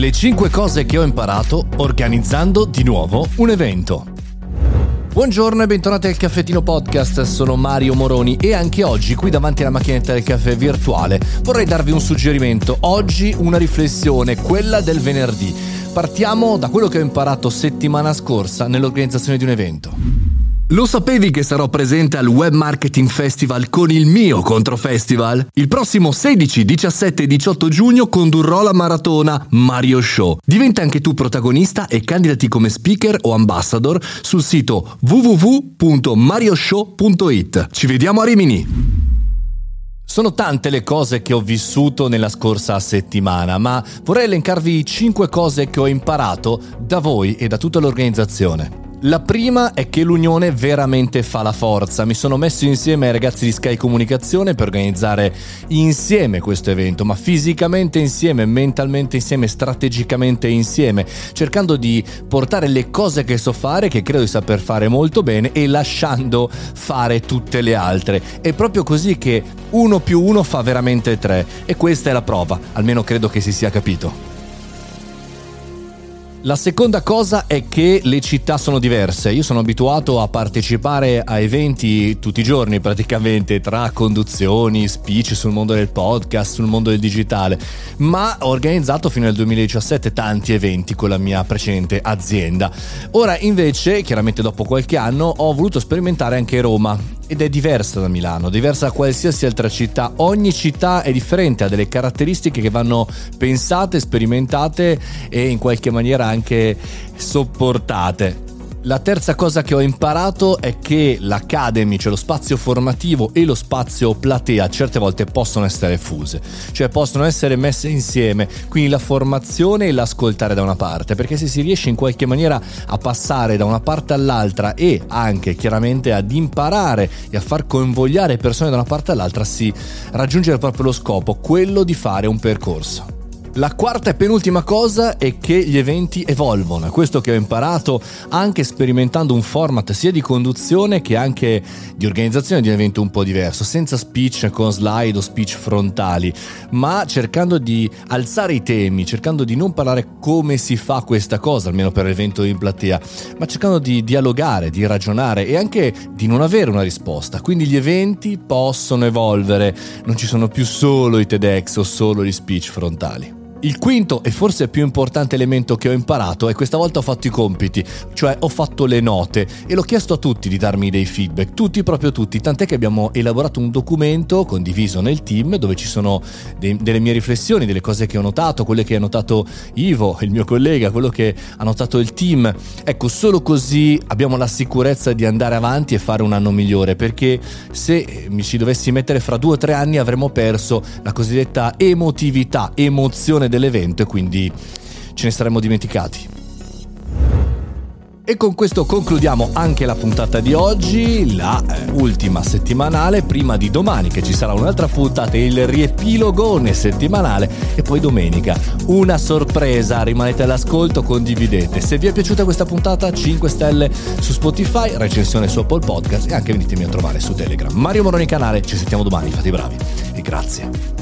Le 5 cose che ho imparato organizzando di nuovo un evento. Buongiorno e bentornati al Caffettino Podcast, sono Mario Moroni e anche oggi qui davanti alla macchinetta del caffè virtuale vorrei darvi un suggerimento. Oggi una riflessione, quella del venerdì. Partiamo da quello che ho imparato settimana scorsa nell'organizzazione di un evento. Lo sapevi che sarò presente al Web Marketing Festival con il mio Controfestival? Il prossimo 16, 17 e 18 giugno condurrò la maratona Mario Show. Diventa anche tu protagonista e candidati come speaker o ambassador sul sito www.marioshow.it. Ci vediamo a Rimini! Sono tante le cose che ho vissuto nella scorsa settimana, ma vorrei elencarvi 5 cose che ho imparato da voi e da tutta l'organizzazione. La prima è che l'unione veramente fa la forza. Mi sono messo insieme ai ragazzi di Sky Comunicazione per organizzare insieme questo evento, ma fisicamente insieme, mentalmente insieme, strategicamente insieme, cercando di portare le cose che so fare, che credo di saper fare molto bene, e lasciando fare tutte le altre. È proprio così che uno più uno fa veramente tre. E questa è la prova, almeno credo che si sia capito. La seconda cosa è che le città sono diverse. Io sono abituato a partecipare a eventi tutti i giorni praticamente, tra conduzioni, speech sul mondo del podcast, sul mondo del digitale, ma ho organizzato fino al 2017 tanti eventi con la mia precedente azienda. Ora invece, chiaramente dopo qualche anno, ho voluto sperimentare anche Roma ed è diversa da Milano, diversa da qualsiasi altra città. Ogni città è differente, ha delle caratteristiche che vanno pensate, sperimentate e in qualche maniera anche sopportate. La terza cosa che ho imparato è che l'Academy, cioè lo spazio formativo e lo spazio platea, certe volte possono essere fuse, cioè possono essere messe insieme, quindi la formazione e l'ascoltare da una parte, perché se si riesce in qualche maniera a passare da una parte all'altra e anche chiaramente ad imparare e a far convogliare persone da una parte all'altra, si raggiunge proprio lo scopo, quello di fare un percorso. La quarta e penultima cosa è che gli eventi evolvono, questo che ho imparato anche sperimentando un format sia di conduzione che anche di organizzazione di un evento un po' diverso, senza speech con slide o speech frontali, ma cercando di alzare i temi, cercando di non parlare come si fa questa cosa, almeno per l'evento in platea, ma cercando di dialogare, di ragionare e anche di non avere una risposta. Quindi gli eventi possono evolvere, non ci sono più solo i TEDx o solo gli speech frontali. Il quinto e forse più importante elemento che ho imparato è questa volta ho fatto i compiti, cioè ho fatto le note e l'ho chiesto a tutti di darmi dei feedback, tutti proprio tutti, tant'è che abbiamo elaborato un documento condiviso nel team dove ci sono dei, delle mie riflessioni, delle cose che ho notato, quelle che ha notato Ivo, il mio collega, quello che ha notato il team. Ecco, solo così abbiamo la sicurezza di andare avanti e fare un anno migliore, perché se mi ci dovessi mettere fra due o tre anni avremmo perso la cosiddetta emotività, emozione dell'evento e quindi ce ne saremmo dimenticati. E con questo concludiamo anche la puntata di oggi, la eh, ultima settimanale, prima di domani che ci sarà un'altra puntata, il riepilogone settimanale e poi domenica una sorpresa, rimanete all'ascolto, condividete. Se vi è piaciuta questa puntata 5 stelle su Spotify, recensione su Apple Podcast e anche venitemi a trovare su Telegram. Mario Moroni canale, ci sentiamo domani, fate i bravi e grazie.